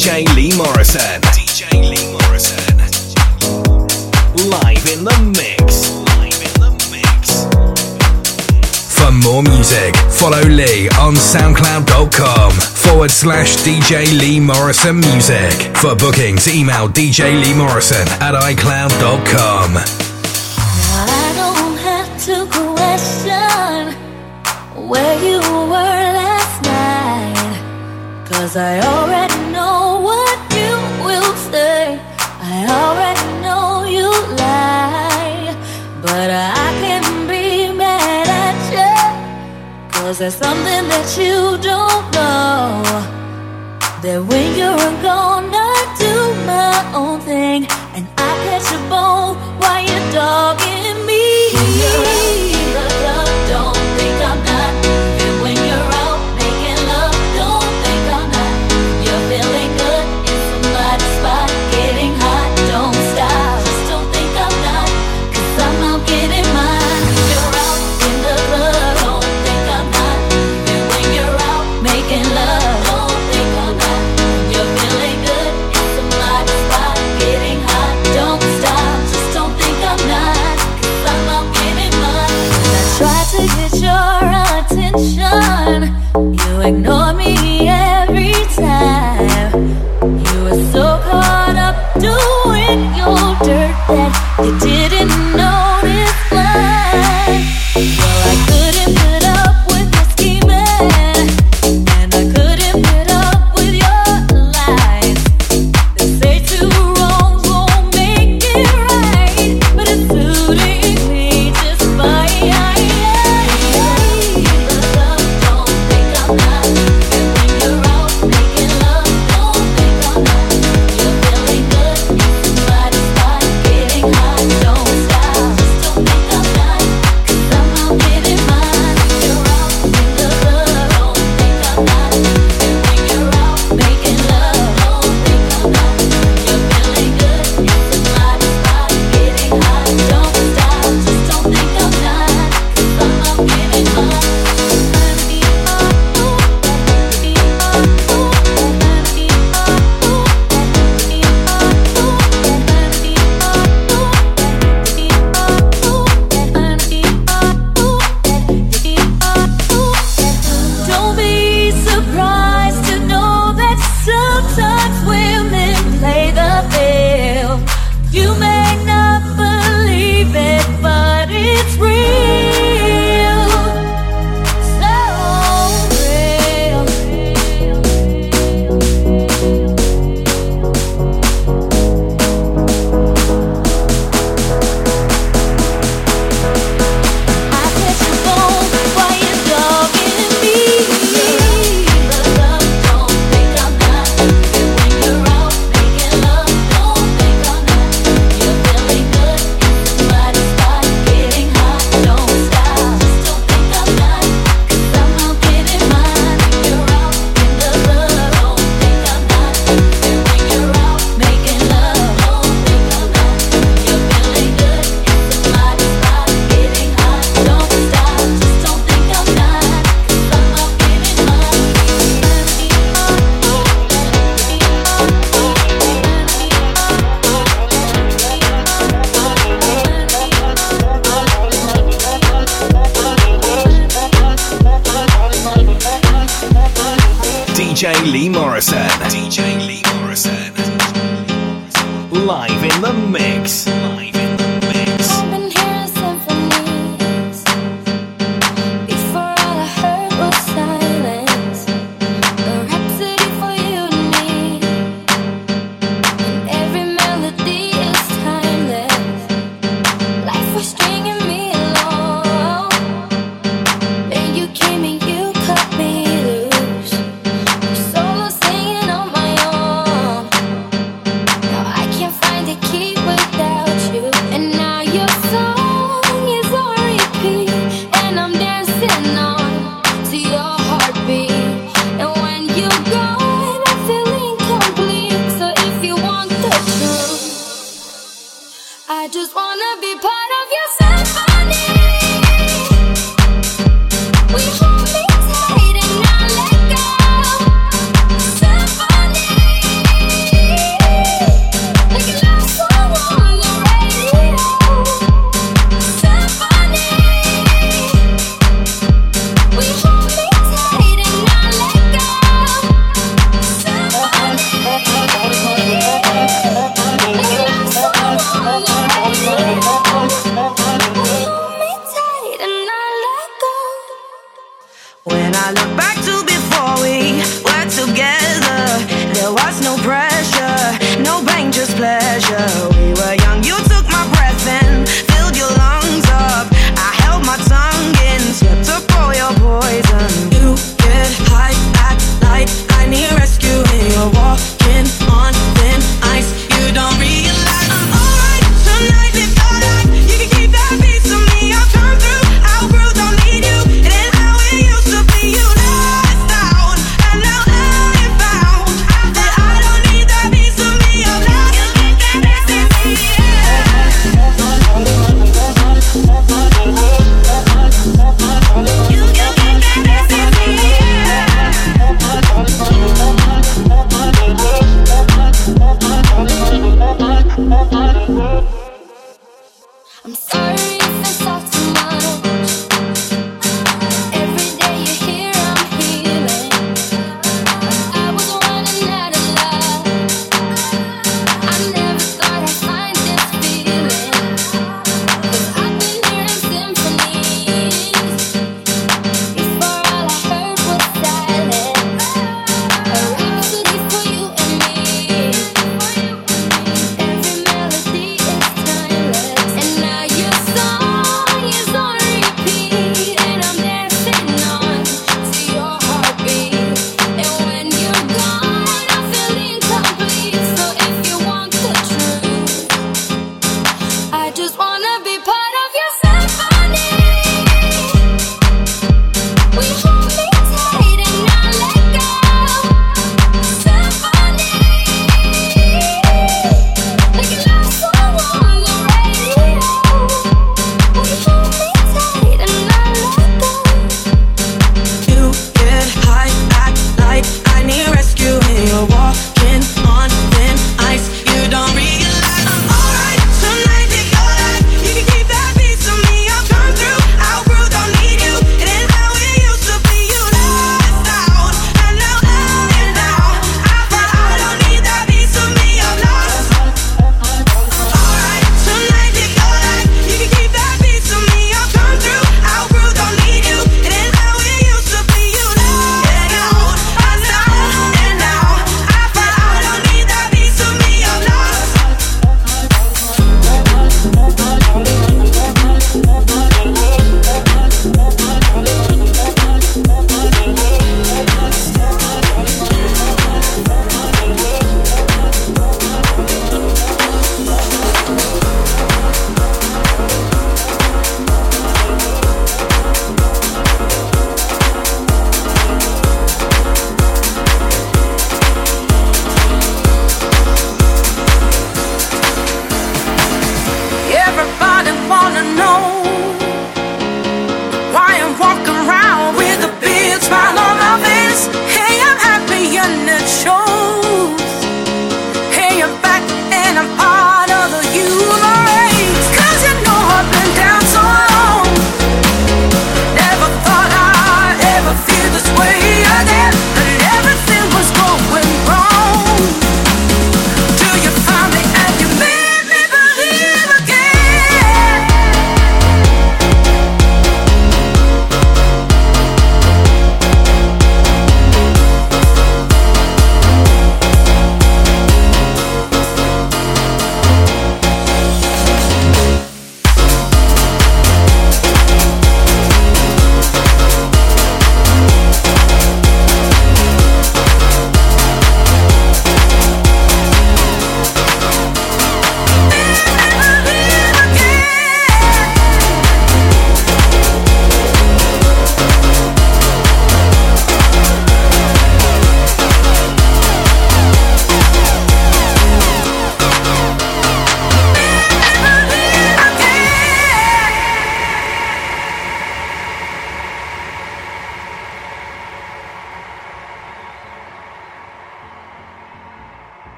DJ Lee Morrison. DJ Lee Morrison. Live in the mix. Live in the mix. For more music, follow Lee on SoundCloud.com forward slash DJ Lee Morrison Music. For bookings, email DJ Lee Morrison at iCloud.com. Where you were last night, cause I already there something that you don't know? That when you're gone, I do my own thing, and I catch a bone while you're dogging.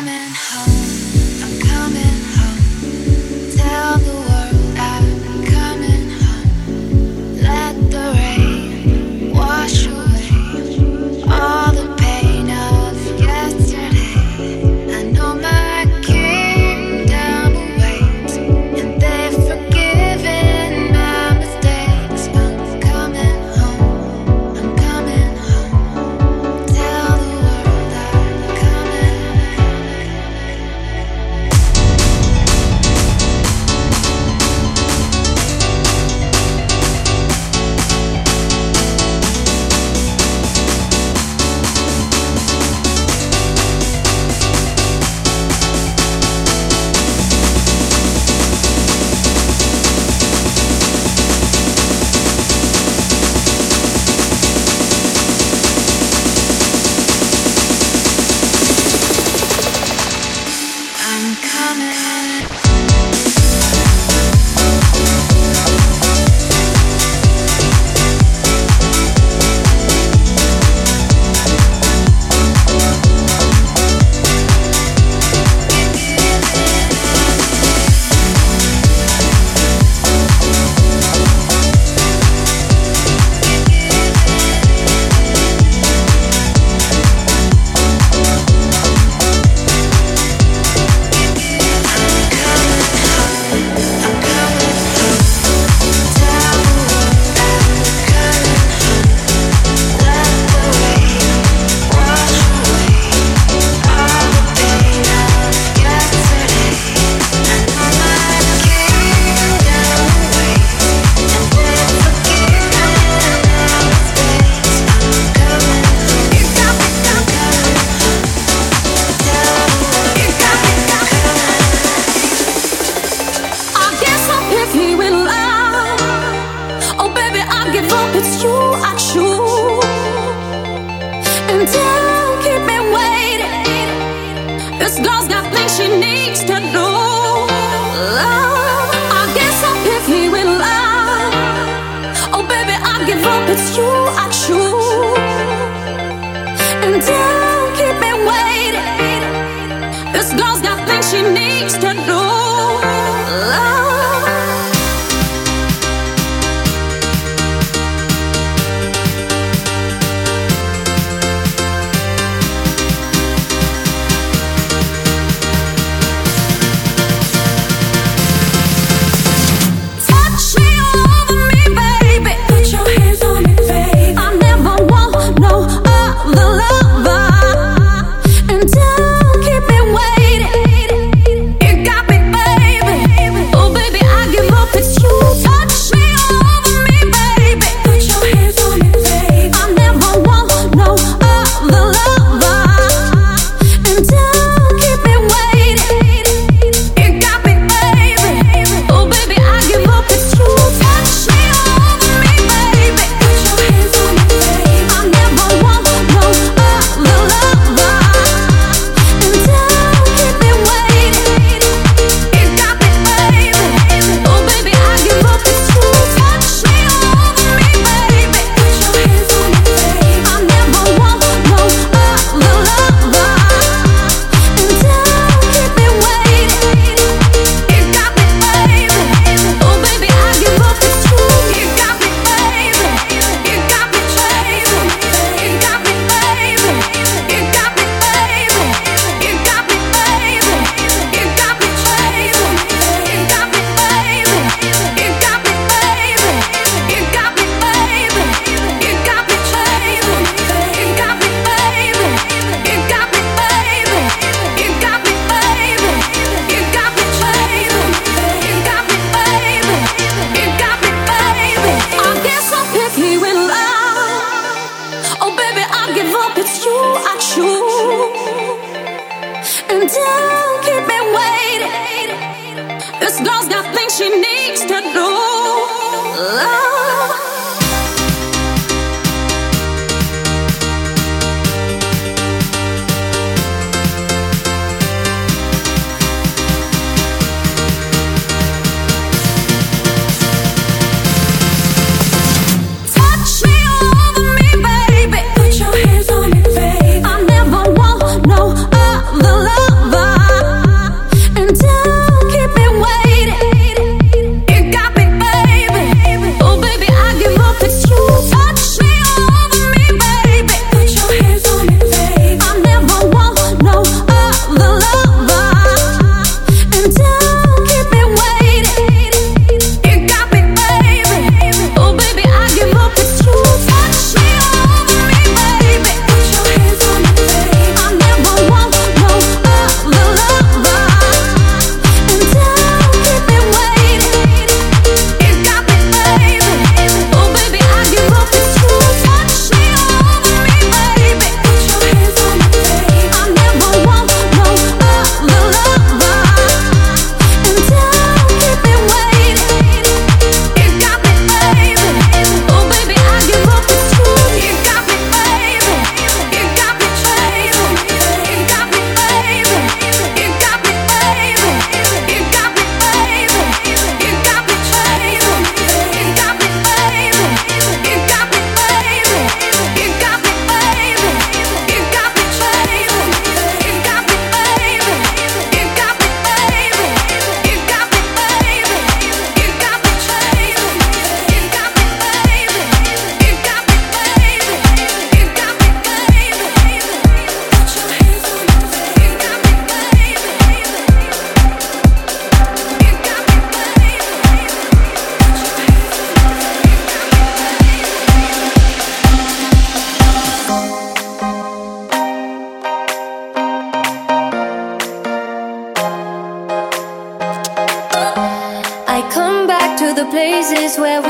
coming home. This girl's got things she needs to do. Love. This girl's got things she needs to do. Love. is where we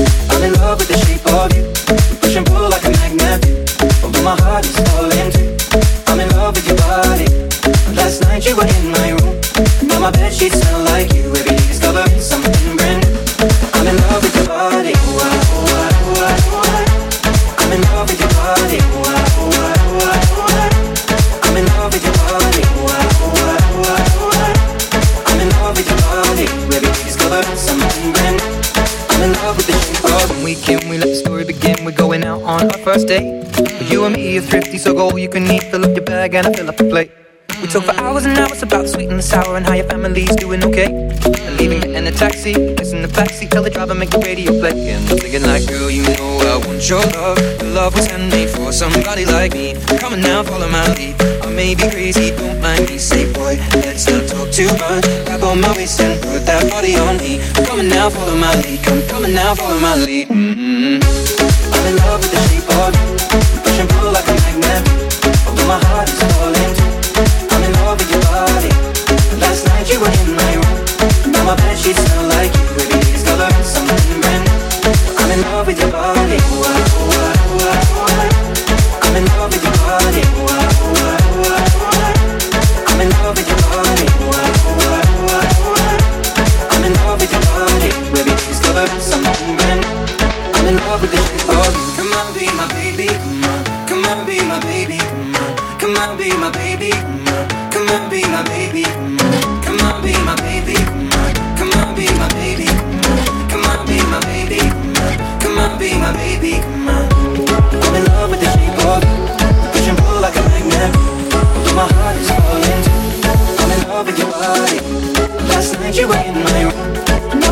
body, brand I'm in love with the we let the story begin. We're going out on our first date. You and me are thrifty, so go all you can eat. Fill up your bag and I fill up the plate. We talk for hours and hours about sweet and the sour and how your family's doing okay. And leaving it in a taxi, kissing the backseat, tell the driver make the radio play. And I'm thinking like, girl, you know I want your love. Your love was handmade for somebody like me. Come on now, follow my lead. I may be crazy, don't mind me. Say, boy, let's not talk too much. Grab on my waist and put that body on me. Come on now, follow my lead. Come, come on now, follow my lead. Mm-hmm. I'm in love with the shape of you. Push and pull like a magnet. Although my heart is my bed sheets smell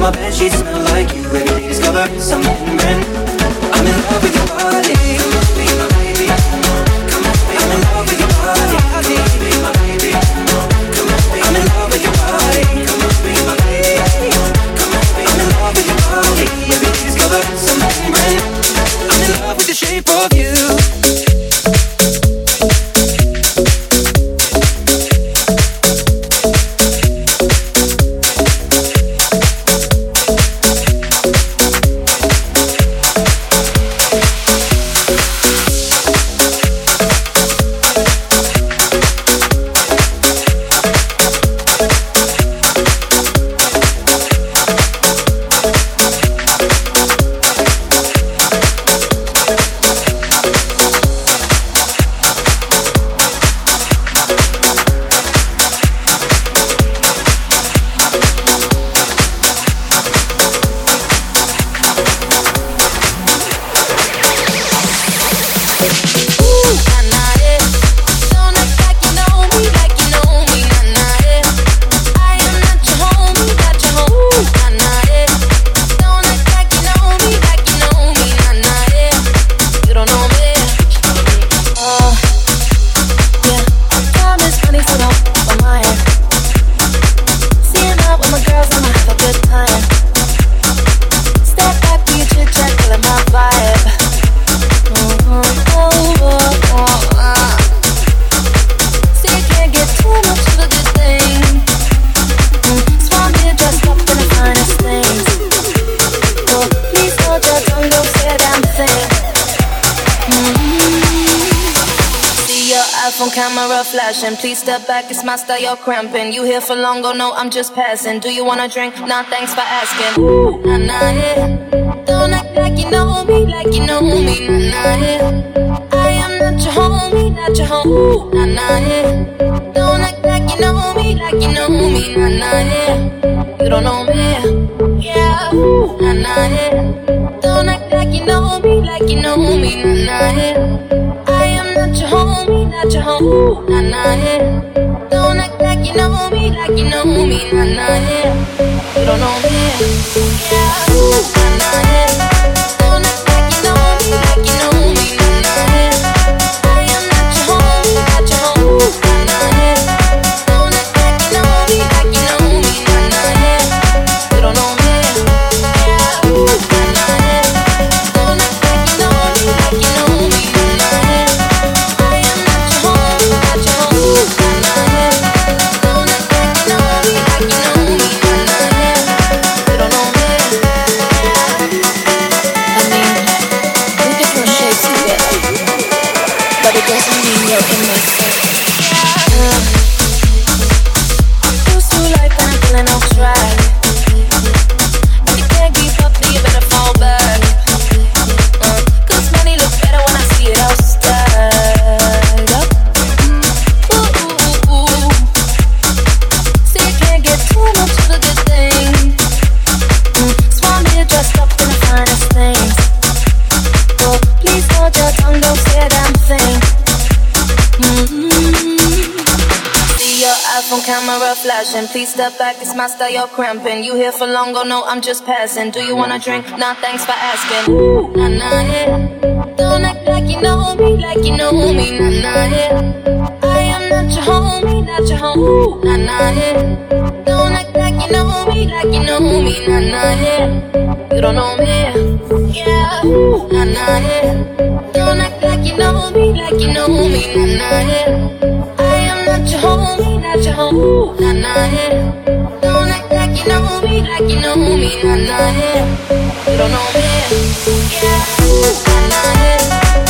my bed sheets smell like you. Back, it's my style, you're cramping. You here for long, oh no, I'm just passing. Do you wanna drink? Nah, thanks for asking. Ooh, nah, nah, yeah. Don't act like you know me, like you know me, nah, nah, yeah. I am not your homie, not your home. Ooh, nah, nah, yeah. Don't act like you know me, like you know me, nah, nah, yeah. You don't know me, yeah. Ooh, nah, nah, yeah. Don't act like you know me, like you know me, nah, nah, yeah. I am not your homie, not your home. Ooh, nah, nah, yeah. Like you know me, nah, nah, yeah. Step back, it's my style, you're cramping. You here for long, go no, I'm just passing. Do you wanna drink? Nah, thanks for asking. Ooh, nah, nah, yeah. Don't act like you know me, like you know me, nah, nah, yeah. I am not your homie, not your home. Ooh, nah, nah, yeah. Don't act like you know me, like you know me, nah, nah, yeah. You don't know me, yeah. Ooh, nah, nah, yeah. Don't act like you know me, like you know me, nah, nah, yeah. Not your homie, home. Ooh, nah, nah, yeah. Don't act like you know me, like you know me, nah, nah, yeah. You don't know me, yeah. Ooh, nah, nah, yeah.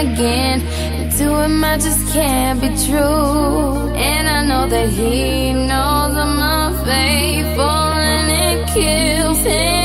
again. And to him I just can't be true. And I know that he knows I'm unfaithful and it kills him.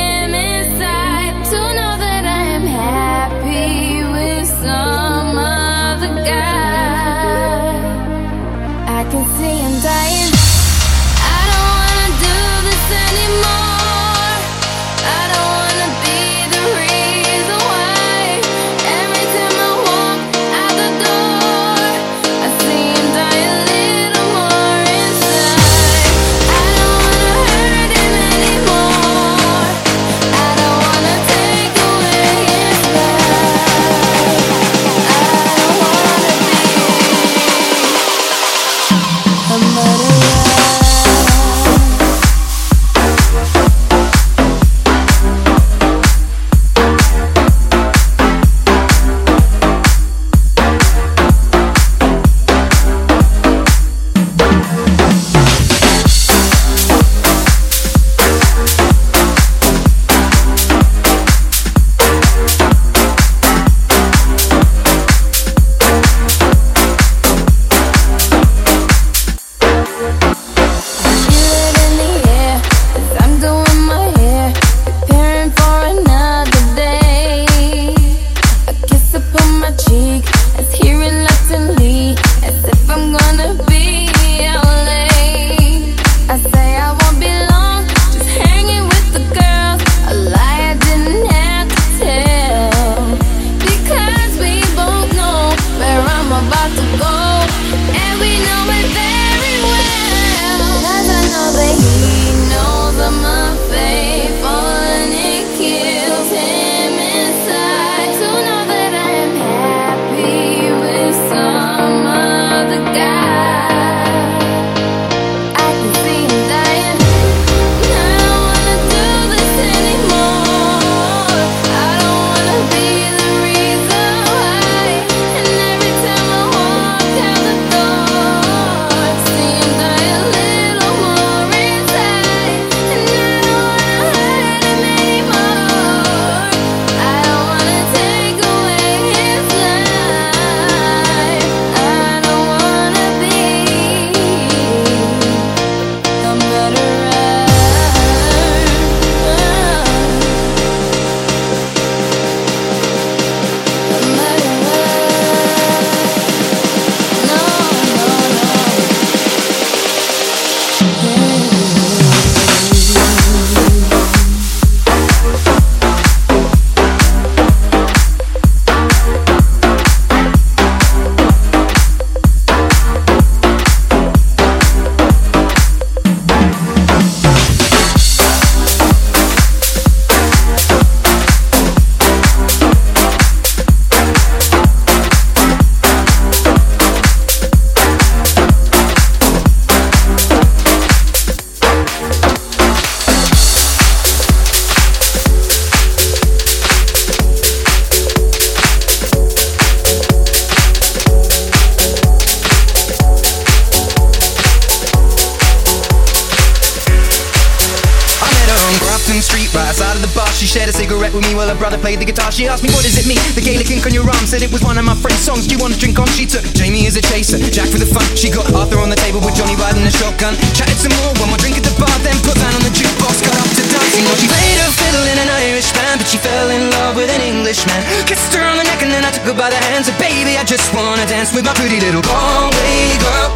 out with an Englishman. Kissed her on the neck and then I took her by the hands. And baby, I just wanna dance with my pretty little Galway girl.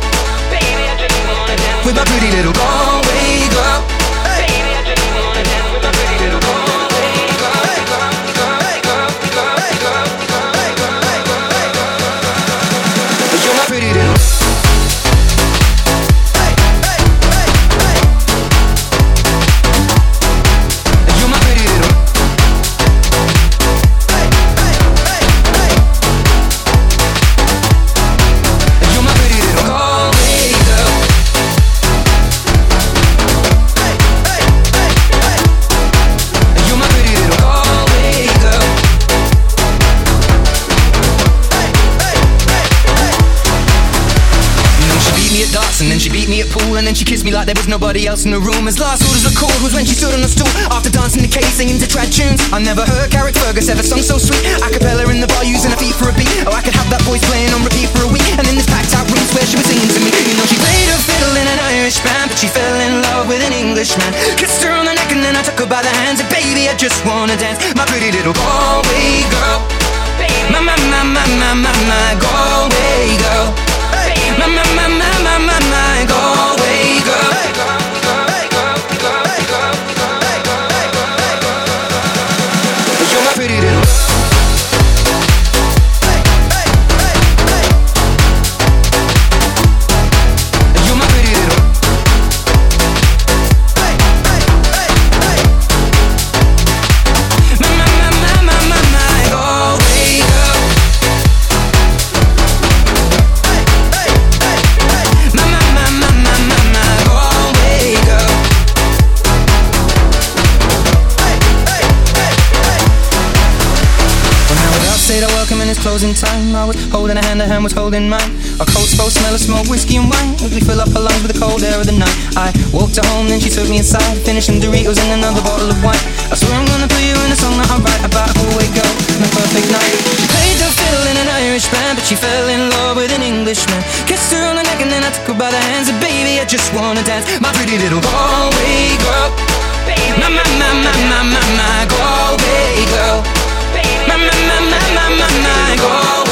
Baby, I just wanna dance with my pretty little Galway girl. Like there was nobody else in the room. As last orders were called was when she stood on a stool after dancing the cave singing to trad tunes. I never heard Carrickfergus ever sung so sweet. A cappella in the bar using her feet for a beat. Oh, I could have that voice playing on repeat for a week. And in this packed out room where she was singing to me. You know she played her fiddle in an Irish band, but she fell in love with an Englishman. Kissed her on the neck and then I took her by the hands and baby I just wanna dance, my pretty little Galway girl. My, my, my, my, my, my, my Galway girl. My, my, my, my, my, my, my Galway girl. In time, I was holding a hand, a hand was holding mine. A cold both smell of smoke, whiskey and wine. We fill up our lungs with the cold air of the night. I walked her home, then she took me inside, finishing Doritos and another bottle of wine. I swear I'm gonna put you in a song that I write about who we go on a perfect night. She played the fiddle in an Irish band, but she fell in love with an Englishman. Kissed her on the neck and then I took her by the hands, and baby I just wanna dance, my pretty little Galway girl. My, my, my, my, my, my, my Galway girl. My, my, my, my, my, my, my Galway